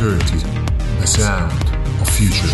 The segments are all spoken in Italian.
2030, the sound of future.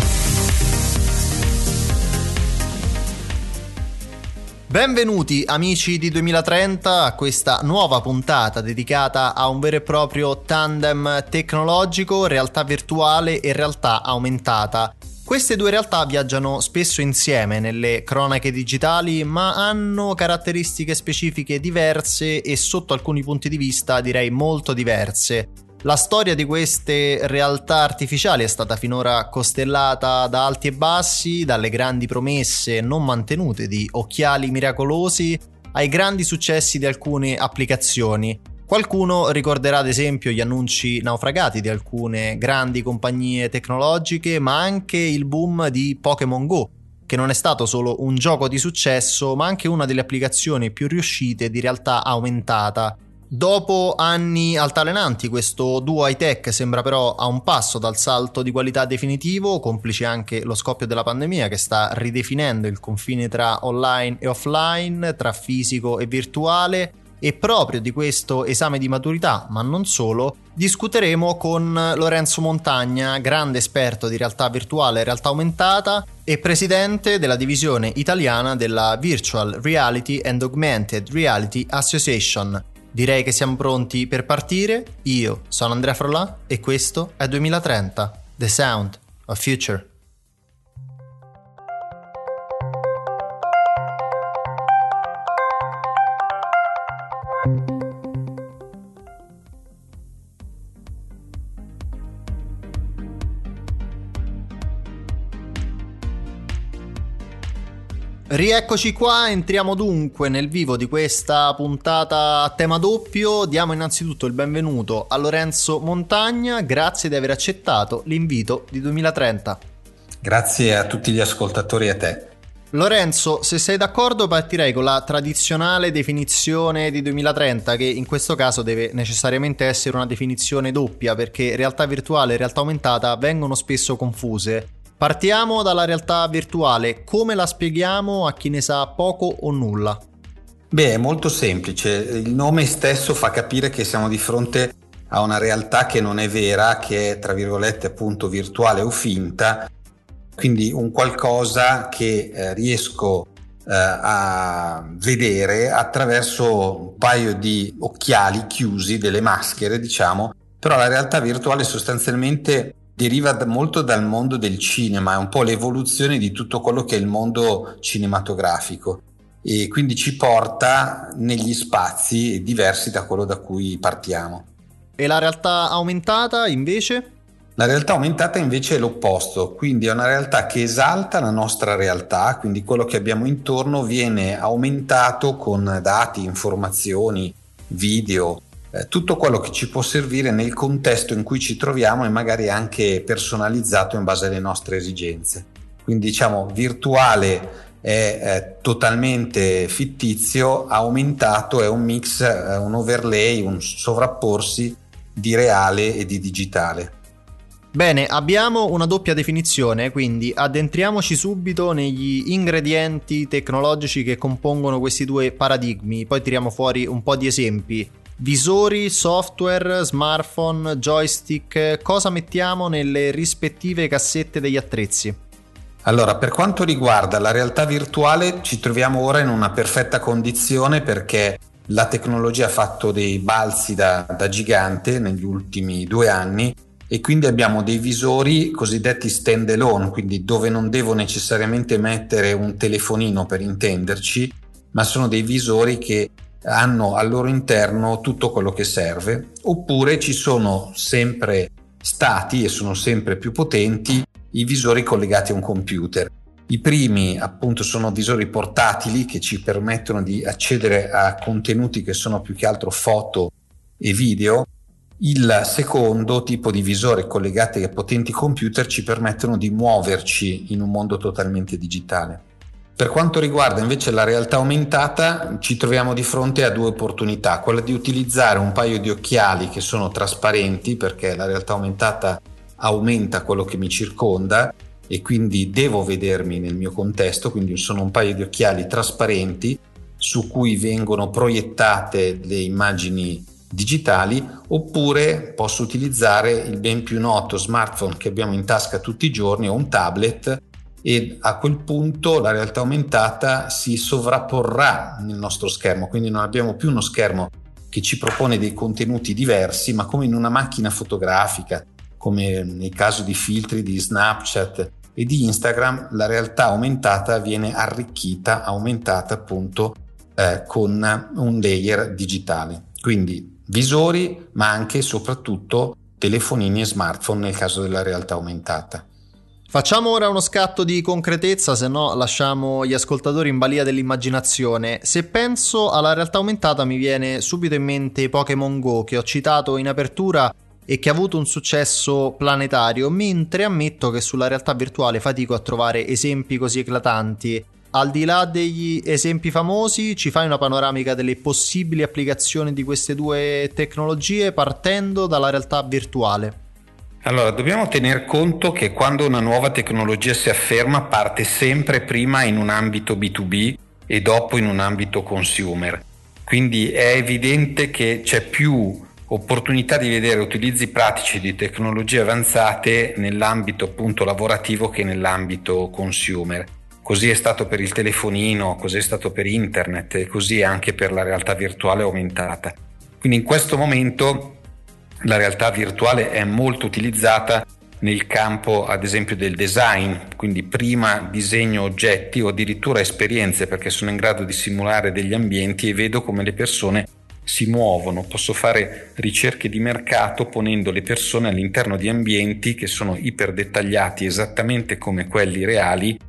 Benvenuti amici di 2030 a questa nuova puntata dedicata a un vero e proprio tandem tecnologico, realtà virtuale e realtà aumentata. Queste due realtà viaggiano spesso insieme nelle cronache digitali, ma hanno caratteristiche specifiche diverse e sotto alcuni punti di vista direi molto diverse. La storia di queste realtà artificiali è stata finora costellata da alti e bassi, dalle grandi promesse non mantenute di occhiali miracolosi ai grandi successi di alcune applicazioni. Qualcuno ricorderà ad esempio gli annunci naufragati di alcune grandi compagnie tecnologiche, ma anche il boom di Pokémon Go, che non è stato solo un gioco di successo, ma anche una delle applicazioni più riuscite di realtà aumentata Dopo anni altalenanti, questo duo high-tech sembra però a un passo dal salto di qualità definitivo, complice anche lo scoppio della pandemia che sta ridefinendo il confine tra online e offline, tra fisico e virtuale. E proprio di questo esame di maturità, ma non solo, discuteremo con Lorenzo Montagna, grande esperto di realtà virtuale e realtà aumentata e presidente della divisione italiana della Virtual Reality and Augmented Reality Association. Direi che siamo pronti per partire. Io sono Andrea Frollà e questo è 2030, The Sound of Future. Rieccoci qua, entriamo dunque nel vivo di questa puntata a tema doppio. Diamo innanzitutto il benvenuto a Lorenzo Montagna, grazie di aver accettato l'invito di 2030. Grazie a tutti gli ascoltatori e a te. Lorenzo, se sei d'accordo partirei con la tradizionale definizione di 2030 che in questo caso deve necessariamente essere una definizione doppia perché realtà virtuale e realtà aumentata vengono spesso confuse. Partiamo dalla realtà virtuale, come la spieghiamo a chi ne sa poco o nulla? Beh, è molto semplice, il nome stesso fa capire che siamo di fronte a una realtà che non è vera, che è tra virgolette appunto virtuale o finta, quindi un qualcosa che eh, riesco eh, a vedere attraverso un paio di occhiali chiusi, delle maschere diciamo, però la realtà virtuale sostanzialmente deriva molto dal mondo del cinema, è un po' l'evoluzione di tutto quello che è il mondo cinematografico e quindi ci porta negli spazi diversi da quello da cui partiamo. E la realtà aumentata invece? La realtà aumentata invece è l'opposto, quindi è una realtà che esalta la nostra realtà, quindi quello che abbiamo intorno viene aumentato con dati, informazioni, video, eh, tutto quello che ci può servire nel contesto in cui ci troviamo e magari anche personalizzato in base alle nostre esigenze. Quindi diciamo virtuale è eh, totalmente fittizio, aumentato è un mix, eh, un overlay, un sovrapporsi di reale e di digitale. Bene, abbiamo una doppia definizione, quindi addentriamoci subito negli ingredienti tecnologici che compongono questi due paradigmi, poi tiriamo fuori un po' di esempi. Visori, software, smartphone, joystick, cosa mettiamo nelle rispettive cassette degli attrezzi? Allora, per quanto riguarda la realtà virtuale, ci troviamo ora in una perfetta condizione perché la tecnologia ha fatto dei balzi da, da gigante negli ultimi due anni e quindi abbiamo dei visori cosiddetti stand alone, quindi dove non devo necessariamente mettere un telefonino per intenderci, ma sono dei visori che hanno al loro interno tutto quello che serve, oppure ci sono sempre stati e sono sempre più potenti i visori collegati a un computer. I primi appunto sono visori portatili che ci permettono di accedere a contenuti che sono più che altro foto e video. Il secondo tipo di visore collegati a potenti computer ci permettono di muoverci in un mondo totalmente digitale. Per quanto riguarda invece la realtà aumentata, ci troviamo di fronte a due opportunità, quella di utilizzare un paio di occhiali che sono trasparenti perché la realtà aumentata aumenta quello che mi circonda e quindi devo vedermi nel mio contesto, quindi sono un paio di occhiali trasparenti su cui vengono proiettate le immagini digitali oppure posso utilizzare il ben più noto smartphone che abbiamo in tasca tutti i giorni o un tablet e a quel punto la realtà aumentata si sovrapporrà nel nostro schermo, quindi non abbiamo più uno schermo che ci propone dei contenuti diversi, ma come in una macchina fotografica, come nel caso di filtri di Snapchat e di Instagram, la realtà aumentata viene arricchita, aumentata appunto eh, con un layer digitale. Quindi visori, ma anche e soprattutto telefonini e smartphone nel caso della realtà aumentata. Facciamo ora uno scatto di concretezza, se no lasciamo gli ascoltatori in balia dell'immaginazione. Se penso alla realtà aumentata mi viene subito in mente Pokémon Go che ho citato in apertura e che ha avuto un successo planetario, mentre ammetto che sulla realtà virtuale fatico a trovare esempi così eclatanti. Al di là degli esempi famosi, ci fai una panoramica delle possibili applicazioni di queste due tecnologie partendo dalla realtà virtuale. Allora, dobbiamo tener conto che quando una nuova tecnologia si afferma parte sempre prima in un ambito B2B e dopo in un ambito consumer. Quindi è evidente che c'è più opportunità di vedere utilizzi pratici di tecnologie avanzate nell'ambito appunto lavorativo che nell'ambito consumer. Così è stato per il telefonino, così è stato per internet e così anche per la realtà virtuale aumentata. Quindi in questo momento la realtà virtuale è molto utilizzata nel campo ad esempio del design, quindi prima disegno oggetti o addirittura esperienze perché sono in grado di simulare degli ambienti e vedo come le persone si muovono, posso fare ricerche di mercato ponendo le persone all'interno di ambienti che sono iper dettagliati esattamente come quelli reali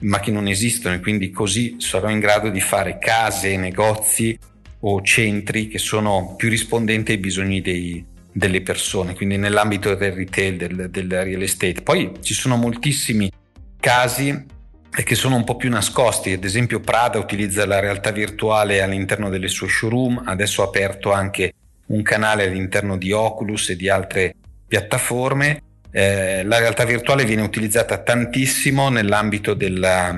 ma che non esistono e quindi così sarò in grado di fare case, negozi o centri che sono più rispondenti ai bisogni dei, delle persone, quindi nell'ambito del retail, del, del real estate. Poi ci sono moltissimi casi che sono un po' più nascosti, ad esempio Prada utilizza la realtà virtuale all'interno delle sue showroom, adesso ha aperto anche un canale all'interno di Oculus e di altre piattaforme. Eh, la realtà virtuale viene utilizzata tantissimo nell'ambito della,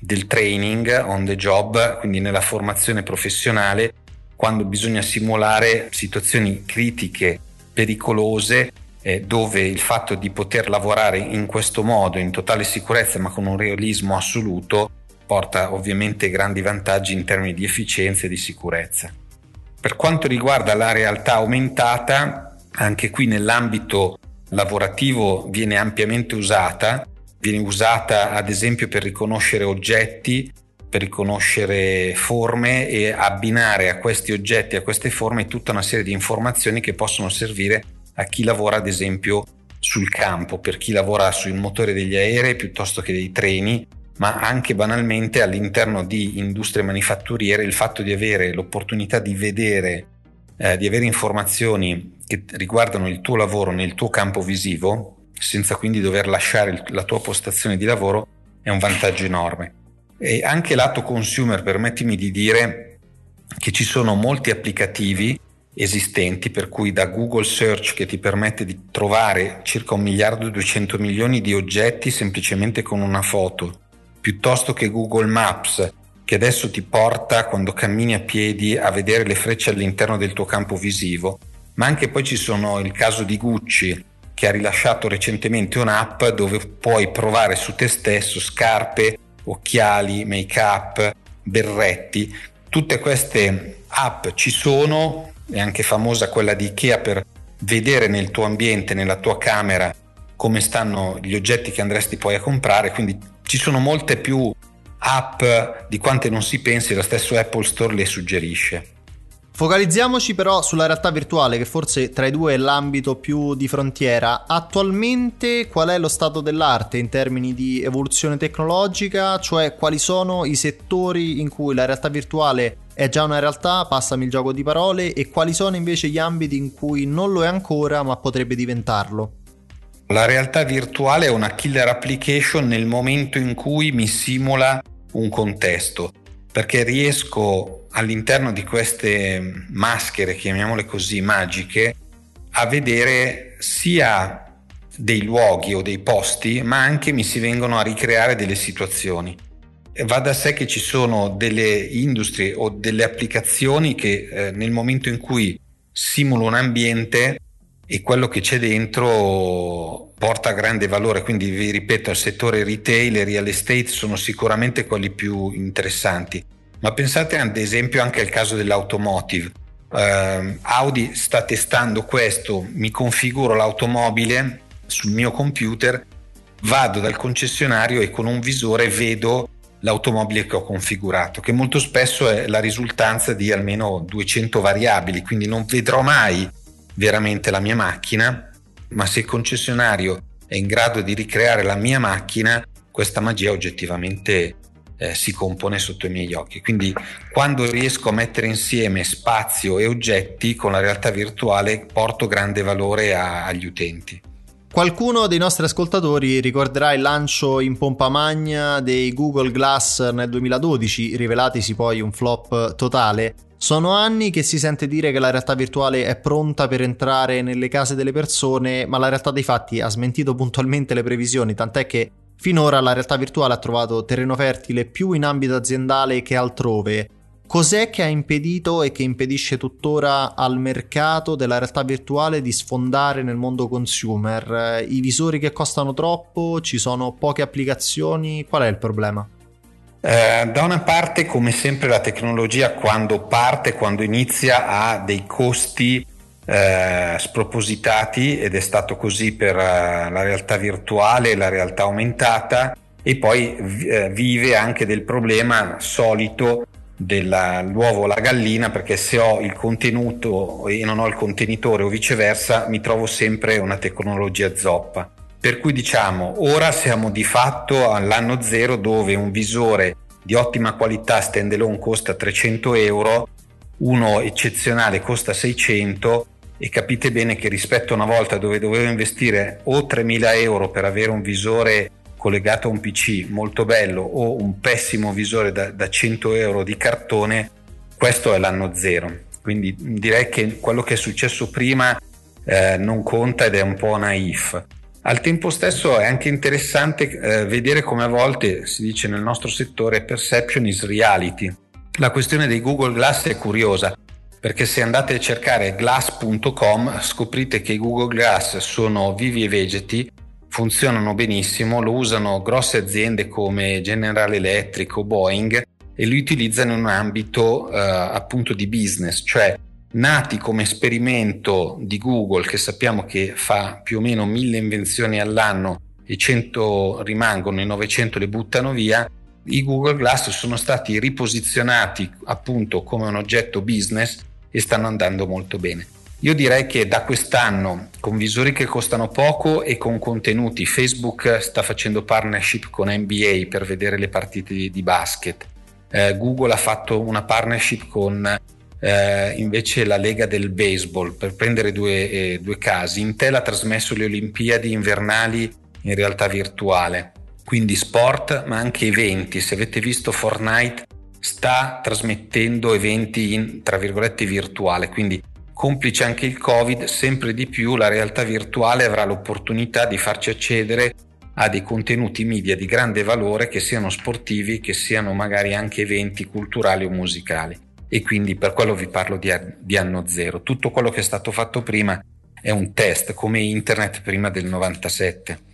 del training on the job, quindi nella formazione professionale, quando bisogna simulare situazioni critiche, pericolose, eh, dove il fatto di poter lavorare in questo modo, in totale sicurezza, ma con un realismo assoluto, porta ovviamente grandi vantaggi in termini di efficienza e di sicurezza. Per quanto riguarda la realtà aumentata, anche qui nell'ambito lavorativo viene ampiamente usata, viene usata ad esempio per riconoscere oggetti, per riconoscere forme e abbinare a questi oggetti, a queste forme tutta una serie di informazioni che possono servire a chi lavora ad esempio sul campo, per chi lavora sul motore degli aerei piuttosto che dei treni, ma anche banalmente all'interno di industrie manifatturiere il fatto di avere l'opportunità di vedere, eh, di avere informazioni che riguardano il tuo lavoro nel tuo campo visivo, senza quindi dover lasciare la tua postazione di lavoro, è un vantaggio enorme. E anche lato consumer, permettimi di dire che ci sono molti applicativi esistenti, per cui da Google Search che ti permette di trovare circa un miliardo e 200 milioni di oggetti semplicemente con una foto, piuttosto che Google Maps che adesso ti porta quando cammini a piedi a vedere le frecce all'interno del tuo campo visivo, ma anche poi ci sono il caso di Gucci che ha rilasciato recentemente un'app dove puoi provare su te stesso scarpe, occhiali, make up, berretti. Tutte queste app ci sono, è anche famosa quella di Ikea per vedere nel tuo ambiente, nella tua camera, come stanno gli oggetti che andresti poi a comprare, quindi ci sono molte più app di quante non si pensi, lo stesso Apple Store le suggerisce. Focalizziamoci però sulla realtà virtuale che forse tra i due è l'ambito più di frontiera. Attualmente qual è lo stato dell'arte in termini di evoluzione tecnologica, cioè quali sono i settori in cui la realtà virtuale è già una realtà, passami il gioco di parole, e quali sono invece gli ambiti in cui non lo è ancora ma potrebbe diventarlo? La realtà virtuale è una killer application nel momento in cui mi simula un contesto, perché riesco all'interno di queste maschere, chiamiamole così, magiche, a vedere sia dei luoghi o dei posti, ma anche mi si vengono a ricreare delle situazioni. Va da sé che ci sono delle industrie o delle applicazioni che eh, nel momento in cui simulo un ambiente e quello che c'è dentro porta grande valore. Quindi vi ripeto, il settore retail e real estate sono sicuramente quelli più interessanti. Ma pensate ad esempio anche al caso dell'automotive. Uh, Audi sta testando questo, mi configuro l'automobile sul mio computer, vado dal concessionario e con un visore vedo l'automobile che ho configurato, che molto spesso è la risultanza di almeno 200 variabili, quindi non vedrò mai veramente la mia macchina, ma se il concessionario è in grado di ricreare la mia macchina, questa magia oggettivamente eh, si compone sotto i miei occhi. Quindi quando riesco a mettere insieme spazio e oggetti con la realtà virtuale porto grande valore a, agli utenti. Qualcuno dei nostri ascoltatori ricorderà il lancio in pompa magna dei Google Glass nel 2012, rivelatisi poi un flop totale. Sono anni che si sente dire che la realtà virtuale è pronta per entrare nelle case delle persone, ma la realtà dei fatti ha smentito puntualmente le previsioni, tant'è che finora la realtà virtuale ha trovato terreno fertile più in ambito aziendale che altrove. Cos'è che ha impedito e che impedisce tuttora al mercato della realtà virtuale di sfondare nel mondo consumer? I visori che costano troppo? Ci sono poche applicazioni? Qual è il problema? Eh, da una parte, come sempre, la tecnologia quando parte, quando inizia, ha dei costi eh, spropositati ed è stato così per uh, la realtà virtuale e la realtà aumentata e poi eh, vive anche del problema solito dell'uovo o la gallina perché se ho il contenuto e non ho il contenitore o viceversa mi trovo sempre una tecnologia zoppa. Per cui diciamo, ora siamo di fatto all'anno zero dove un visore di ottima qualità standalone costa 300 euro, uno eccezionale costa 600 e capite bene che rispetto a una volta dove dovevo investire o 3.000 euro per avere un visore collegato a un PC molto bello o un pessimo visore da, da 100 euro di cartone, questo è l'anno zero. Quindi direi che quello che è successo prima eh, non conta ed è un po' naif. Al tempo stesso è anche interessante eh, vedere come a volte si dice nel nostro settore perception is reality. La questione dei Google Glass è curiosa perché se andate a cercare glass.com scoprite che i Google Glass sono vivi e vegeti funzionano benissimo, lo usano grosse aziende come General Electric o Boeing e li utilizzano in un ambito eh, appunto di business, cioè nati come esperimento di Google che sappiamo che fa più o meno mille invenzioni all'anno e 100 rimangono e 900 le buttano via, i Google Glass sono stati riposizionati appunto come un oggetto business e stanno andando molto bene. Io direi che da quest'anno, con visori che costano poco e con contenuti, Facebook sta facendo partnership con NBA per vedere le partite di basket. Eh, Google ha fatto una partnership con eh, invece la Lega del Baseball, per prendere due, eh, due casi. Intel ha trasmesso le Olimpiadi invernali in realtà virtuale, quindi sport ma anche eventi. Se avete visto Fortnite sta trasmettendo eventi in tra virgolette virtuale, quindi complice anche il Covid, sempre di più la realtà virtuale avrà l'opportunità di farci accedere a dei contenuti media di grande valore che siano sportivi, che siano magari anche eventi culturali o musicali. E quindi per quello vi parlo di, di anno zero. Tutto quello che è stato fatto prima è un test, come internet prima del 97.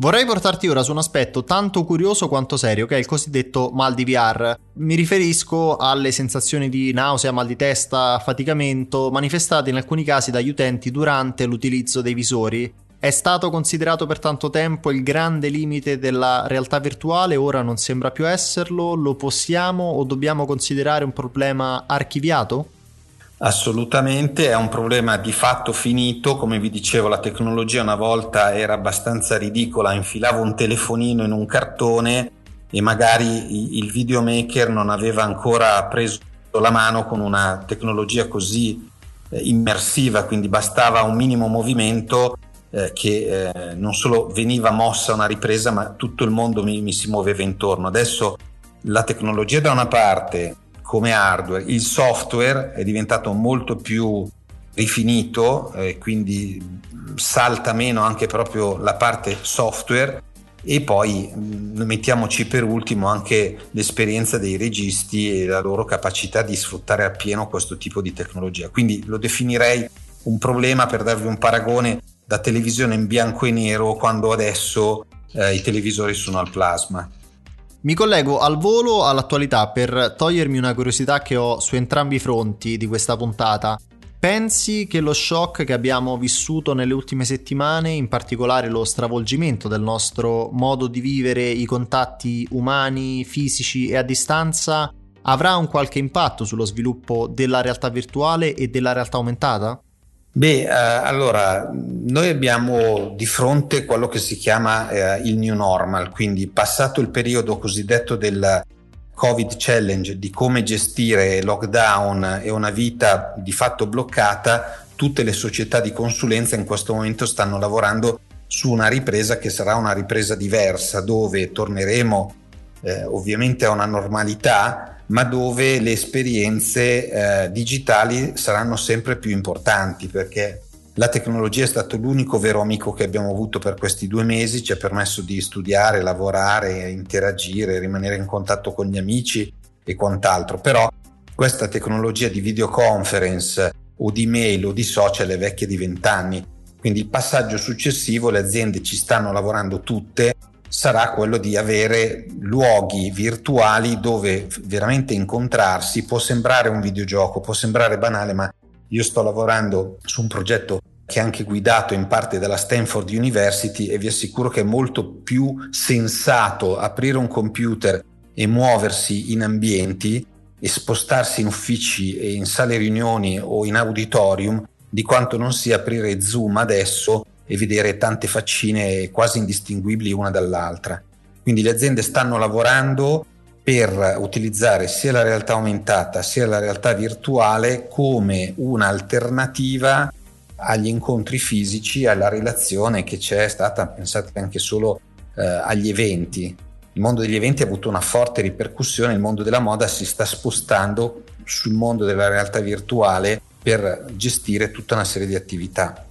Vorrei portarti ora su un aspetto tanto curioso quanto serio, che è il cosiddetto mal di VR. Mi riferisco alle sensazioni di nausea, mal di testa, affaticamento manifestate in alcuni casi dagli utenti durante l'utilizzo dei visori. È stato considerato per tanto tempo il grande limite della realtà virtuale, ora non sembra più esserlo. Lo possiamo o dobbiamo considerare un problema archiviato? Assolutamente, è un problema di fatto finito, come vi dicevo la tecnologia una volta era abbastanza ridicola, infilavo un telefonino in un cartone e magari il videomaker non aveva ancora preso la mano con una tecnologia così eh, immersiva, quindi bastava un minimo movimento eh, che eh, non solo veniva mossa una ripresa, ma tutto il mondo mi, mi si muoveva intorno. Adesso la tecnologia da una parte come hardware. Il software è diventato molto più rifinito, eh, quindi salta meno anche proprio la parte software e poi mh, mettiamoci per ultimo anche l'esperienza dei registi e la loro capacità di sfruttare appieno questo tipo di tecnologia. Quindi lo definirei un problema per darvi un paragone da televisione in bianco e nero quando adesso eh, i televisori sono al plasma. Mi collego al volo all'attualità per togliermi una curiosità che ho su entrambi i fronti di questa puntata. Pensi che lo shock che abbiamo vissuto nelle ultime settimane, in particolare lo stravolgimento del nostro modo di vivere i contatti umani, fisici e a distanza, avrà un qualche impatto sullo sviluppo della realtà virtuale e della realtà aumentata? Beh, eh, allora, noi abbiamo di fronte quello che si chiama eh, il new normal, quindi passato il periodo cosiddetto del Covid Challenge di come gestire lockdown e una vita di fatto bloccata, tutte le società di consulenza in questo momento stanno lavorando su una ripresa che sarà una ripresa diversa, dove torneremo eh, ovviamente a una normalità, ma dove le esperienze eh, digitali saranno sempre più importanti perché la tecnologia è stato l'unico vero amico che abbiamo avuto per questi due mesi, ci ha permesso di studiare, lavorare, interagire, rimanere in contatto con gli amici e quant'altro. Però questa tecnologia di videoconference o di mail o di social è vecchia di vent'anni. Quindi il passaggio successivo, le aziende ci stanno lavorando tutte, sarà quello di avere luoghi virtuali dove veramente incontrarsi. Può sembrare un videogioco, può sembrare banale, ma io sto lavorando su un progetto che è anche guidato in parte dalla Stanford University e vi assicuro che è molto più sensato aprire un computer e muoversi in ambienti e spostarsi in uffici e in sale riunioni o in auditorium di quanto non sia aprire Zoom adesso e vedere tante faccine quasi indistinguibili una dall'altra. Quindi le aziende stanno lavorando per utilizzare sia la realtà aumentata sia la realtà virtuale come un'alternativa agli incontri fisici, alla relazione che c'è stata, pensate anche solo eh, agli eventi. Il mondo degli eventi ha avuto una forte ripercussione, il mondo della moda si sta spostando sul mondo della realtà virtuale per gestire tutta una serie di attività.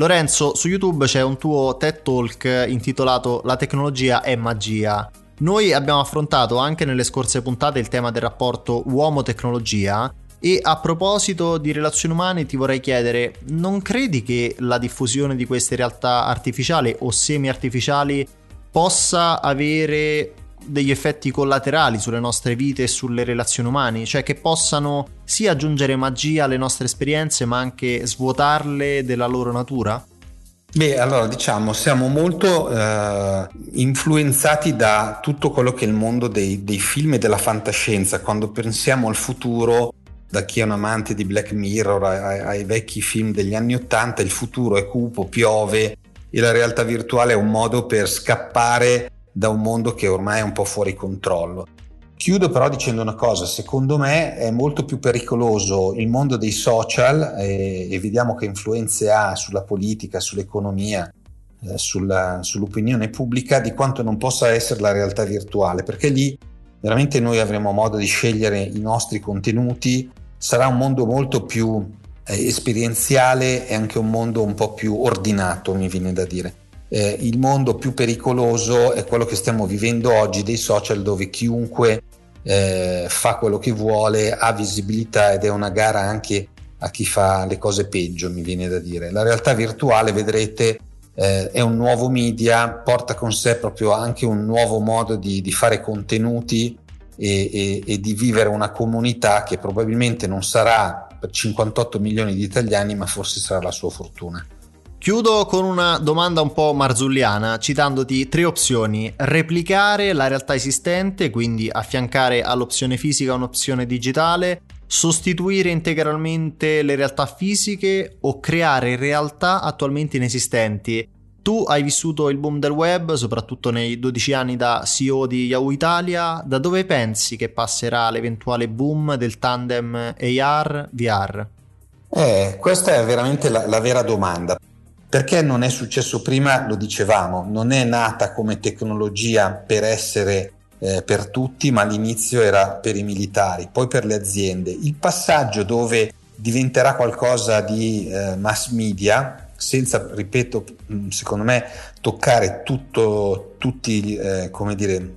Lorenzo, su YouTube c'è un tuo TED Talk intitolato La tecnologia è magia. Noi abbiamo affrontato anche nelle scorse puntate il tema del rapporto uomo-tecnologia e a proposito di relazioni umane ti vorrei chiedere, non credi che la diffusione di queste realtà artificiali o semi-artificiali possa avere degli effetti collaterali sulle nostre vite e sulle relazioni umane, cioè che possano sia aggiungere magia alle nostre esperienze ma anche svuotarle della loro natura? Beh, allora diciamo, siamo molto eh, influenzati da tutto quello che è il mondo dei, dei, film e della fantascienza. Quando pensiamo al futuro, da chi è un amante di Black Mirror ai, ai vecchi film degli anni Ottanta, il futuro è cupo, piove e la realtà virtuale è un modo per scappare da un mondo che ormai è un po' fuori controllo. Chiudo però dicendo una cosa, secondo me è molto più pericoloso il mondo dei social e, e vediamo che influenze ha sulla politica, sull'economia, eh, sulla, sull'opinione pubblica di quanto non possa essere la realtà virtuale, perché lì veramente noi avremo modo di scegliere i nostri contenuti, sarà un mondo molto più eh, esperienziale e anche un mondo un po' più ordinato, mi viene da dire. Eh, il mondo più pericoloso è quello che stiamo vivendo oggi dei social dove chiunque eh, fa quello che vuole, ha visibilità ed è una gara anche a chi fa le cose peggio, mi viene da dire. La realtà virtuale, vedrete, eh, è un nuovo media, porta con sé proprio anche un nuovo modo di, di fare contenuti e, e, e di vivere una comunità che probabilmente non sarà per 58 milioni di italiani, ma forse sarà la sua fortuna. Chiudo con una domanda un po' marzulliana, citandoti tre opzioni. Replicare la realtà esistente, quindi affiancare all'opzione fisica un'opzione digitale, sostituire integralmente le realtà fisiche o creare realtà attualmente inesistenti. Tu hai vissuto il boom del web, soprattutto nei 12 anni da CEO di Yahoo Italia. Da dove pensi che passerà l'eventuale boom del tandem AR-VR? Eh, questa è veramente la, la vera domanda. Perché non è successo prima? Lo dicevamo, non è nata come tecnologia per essere eh, per tutti, ma all'inizio era per i militari, poi per le aziende. Il passaggio dove diventerà qualcosa di eh, mass media senza, ripeto, secondo me toccare tutto, tutti, eh, dire,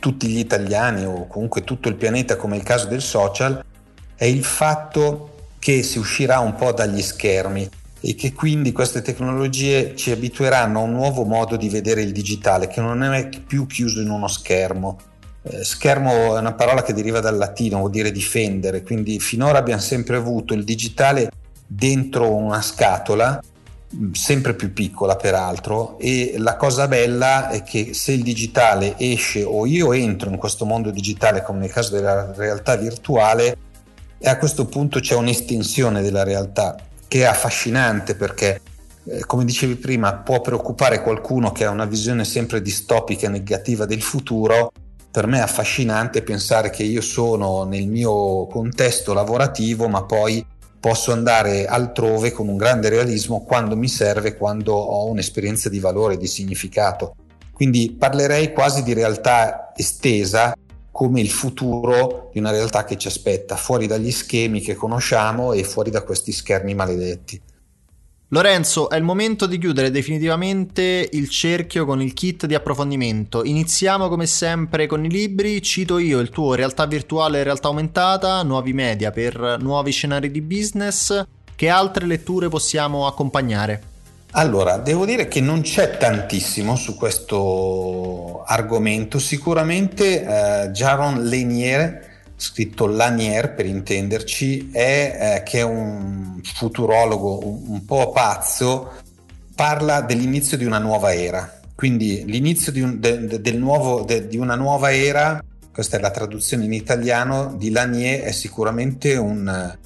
tutti gli italiani o comunque tutto il pianeta come il caso del social, è il fatto che si uscirà un po' dagli schermi e che quindi queste tecnologie ci abitueranno a un nuovo modo di vedere il digitale che non è più chiuso in uno schermo. Eh, schermo è una parola che deriva dal latino, vuol dire difendere, quindi finora abbiamo sempre avuto il digitale dentro una scatola mm, sempre più piccola peraltro e la cosa bella è che se il digitale esce o io entro in questo mondo digitale come nel caso della realtà virtuale e a questo punto c'è un'estensione della realtà che è affascinante perché, eh, come dicevi prima, può preoccupare qualcuno che ha una visione sempre distopica e negativa del futuro. Per me è affascinante pensare che io sono nel mio contesto lavorativo, ma poi posso andare altrove con un grande realismo quando mi serve, quando ho un'esperienza di valore, di significato. Quindi parlerei quasi di realtà estesa come il futuro di una realtà che ci aspetta, fuori dagli schemi che conosciamo e fuori da questi schermi maledetti. Lorenzo, è il momento di chiudere definitivamente il cerchio con il kit di approfondimento. Iniziamo come sempre con i libri, cito io il tuo realtà virtuale e realtà aumentata, nuovi media per nuovi scenari di business. Che altre letture possiamo accompagnare? Allora, devo dire che non c'è tantissimo su questo argomento. Sicuramente eh, Jaron Lanier, scritto Lanier per intenderci, è eh, che è un futurologo un, un po' pazzo, parla dell'inizio di una nuova era. Quindi l'inizio di, un, de, de, nuovo, de, di una nuova era, questa è la traduzione in italiano, di Lanier è sicuramente un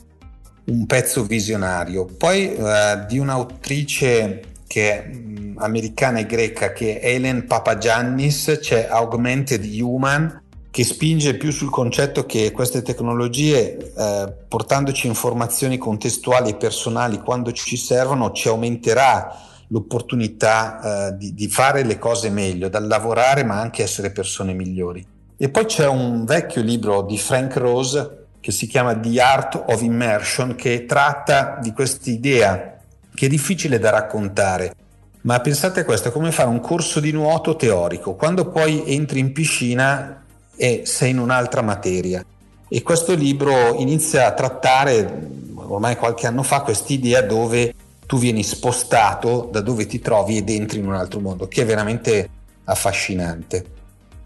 un pezzo visionario. Poi uh, di un'autrice che è mh, americana e greca che è Helen Papagiannis c'è Augmented Human che spinge più sul concetto che queste tecnologie, eh, portandoci informazioni contestuali e personali quando ci servono, ci aumenterà l'opportunità eh, di, di, fare le cose meglio, dal lavorare ma anche essere persone migliori. E poi c'è un vecchio libro di Frank Rose che si chiama The Art of Immersion, che tratta di questa idea che è difficile da raccontare. Ma pensate a questo, è come fare un corso di nuoto teorico. Quando poi entri in piscina e sei in un'altra materia. E questo libro inizia a trattare, ormai qualche anno fa, quest'idea dove tu vieni spostato da dove ti trovi ed entri in un altro mondo, che è veramente affascinante.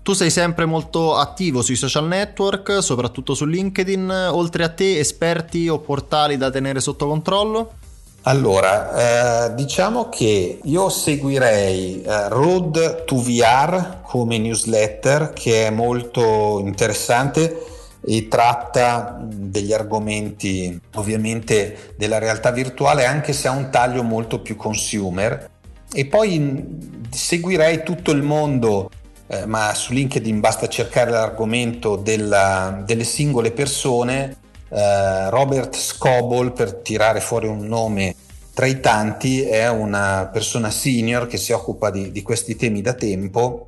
Tu sei sempre molto attivo sui social network, soprattutto su LinkedIn. Oltre a te, esperti o portali da tenere sotto controllo? Allora, eh, diciamo che io seguirei eh, Road to VR come newsletter che è molto interessante e tratta degli argomenti ovviamente della realtà virtuale anche se ha un taglio molto più consumer e poi seguirei tutto il mondo eh, ma su LinkedIn basta cercare l'argomento della, delle singole persone. Eh, Robert Scoble, per tirare fuori un nome tra i tanti, è una persona senior che si occupa di, di questi temi da tempo,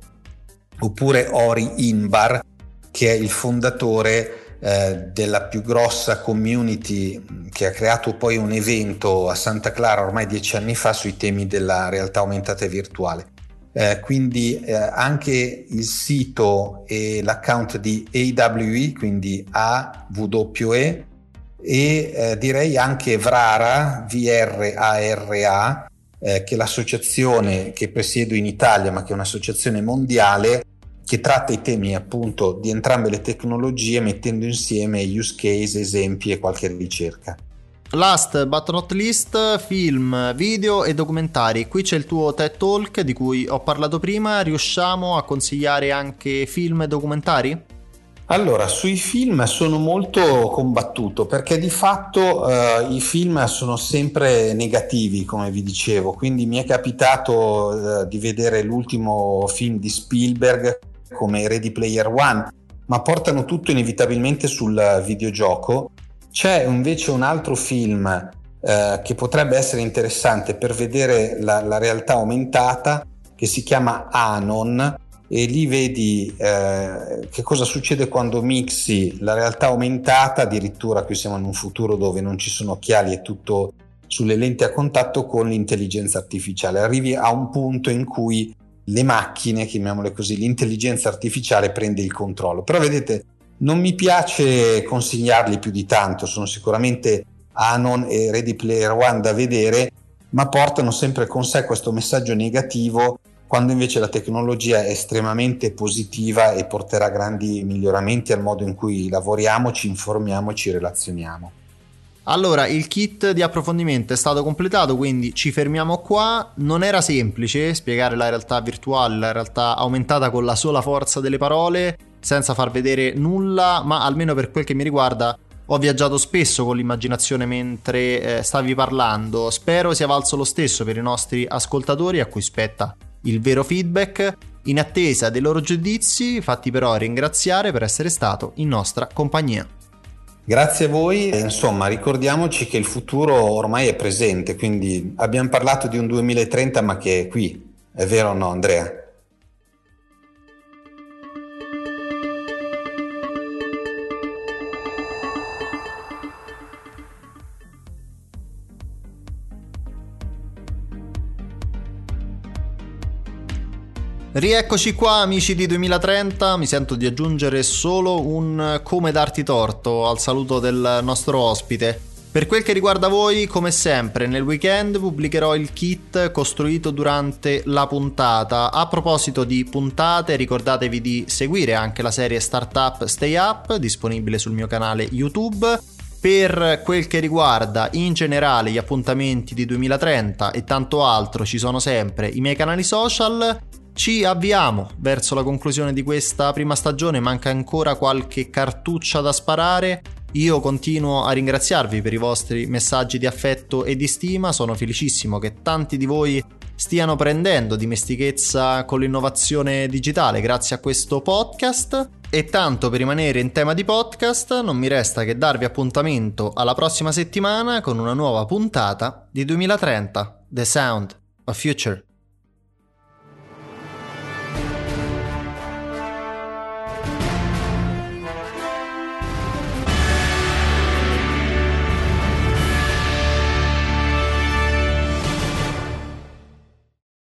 oppure Ori Inbar, che è il fondatore eh, della più grossa community che ha creato poi un evento a Santa Clara ormai dieci anni fa sui temi della realtà aumentata e virtuale. Eh, quindi eh, anche il sito e l'account di AWE, quindi AWE, e eh, direi anche VRARA, VRARA, eh, che è l'associazione che presiedo in Italia, ma che è un'associazione mondiale che tratta i temi appunto di entrambe le tecnologie mettendo insieme use case, esempi e qualche ricerca. Last but not least, film, video e documentari. Qui c'è il tuo TED Talk di cui ho parlato prima. Riusciamo a consigliare anche film e documentari? Allora, sui film sono molto combattuto perché di fatto eh, i film sono sempre negativi, come vi dicevo, quindi mi è capitato eh, di vedere l'ultimo film di Spielberg come Ready Player One, ma portano tutto inevitabilmente sul videogioco c'è invece un altro film eh, che potrebbe essere interessante per vedere la, la, realtà aumentata che si chiama Anon e lì vedi eh, che cosa succede quando mixi la realtà aumentata, addirittura qui siamo in un futuro dove non ci sono occhiali, è tutto sulle lenti a contatto con l'intelligenza artificiale. Arrivi a un punto in cui le macchine, chiamiamole così, l'intelligenza artificiale prende il controllo. Però vedete, non mi piace consigliarli più di tanto, sono sicuramente Anon e Ready Player One da vedere, ma portano sempre con sé questo messaggio negativo quando invece la tecnologia è estremamente positiva e porterà grandi miglioramenti al modo in cui lavoriamo, ci informiamo e ci relazioniamo. Allora, il kit di approfondimento è stato completato, quindi ci fermiamo qua. Non era semplice spiegare la realtà virtuale, la realtà aumentata con la sola forza delle parole, senza far vedere nulla, ma almeno per quel che mi riguarda ho viaggiato spesso con l'immaginazione mentre eh, stavi parlando. Spero sia valso lo stesso per i nostri ascoltatori a cui spetta il vero feedback. In attesa dei loro giudizi, fatti però ringraziare per essere stato in nostra compagnia. Grazie a voi, insomma ricordiamoci che il futuro ormai è presente, quindi abbiamo parlato di un 2030 ma che è qui, è vero o no Andrea? Rieccoci qua amici di 2030, mi sento di aggiungere solo un come darti torto al saluto del nostro ospite. Per quel che riguarda voi, come sempre, nel weekend pubblicherò il kit costruito durante la puntata. A proposito di puntate, ricordatevi di seguire anche la serie Startup Stay Up, disponibile sul mio canale YouTube. Per quel che riguarda in generale gli appuntamenti di 2030 e tanto altro, ci sono sempre i miei canali social. Ci avviamo verso la conclusione di questa prima stagione, manca ancora qualche cartuccia da sparare. Io continuo a ringraziarvi per i vostri messaggi di affetto e di stima, sono felicissimo che tanti di voi stiano prendendo dimestichezza con l'innovazione digitale grazie a questo podcast. E tanto per rimanere in tema di podcast, non mi resta che darvi appuntamento alla prossima settimana con una nuova puntata di 2030, The Sound of Future.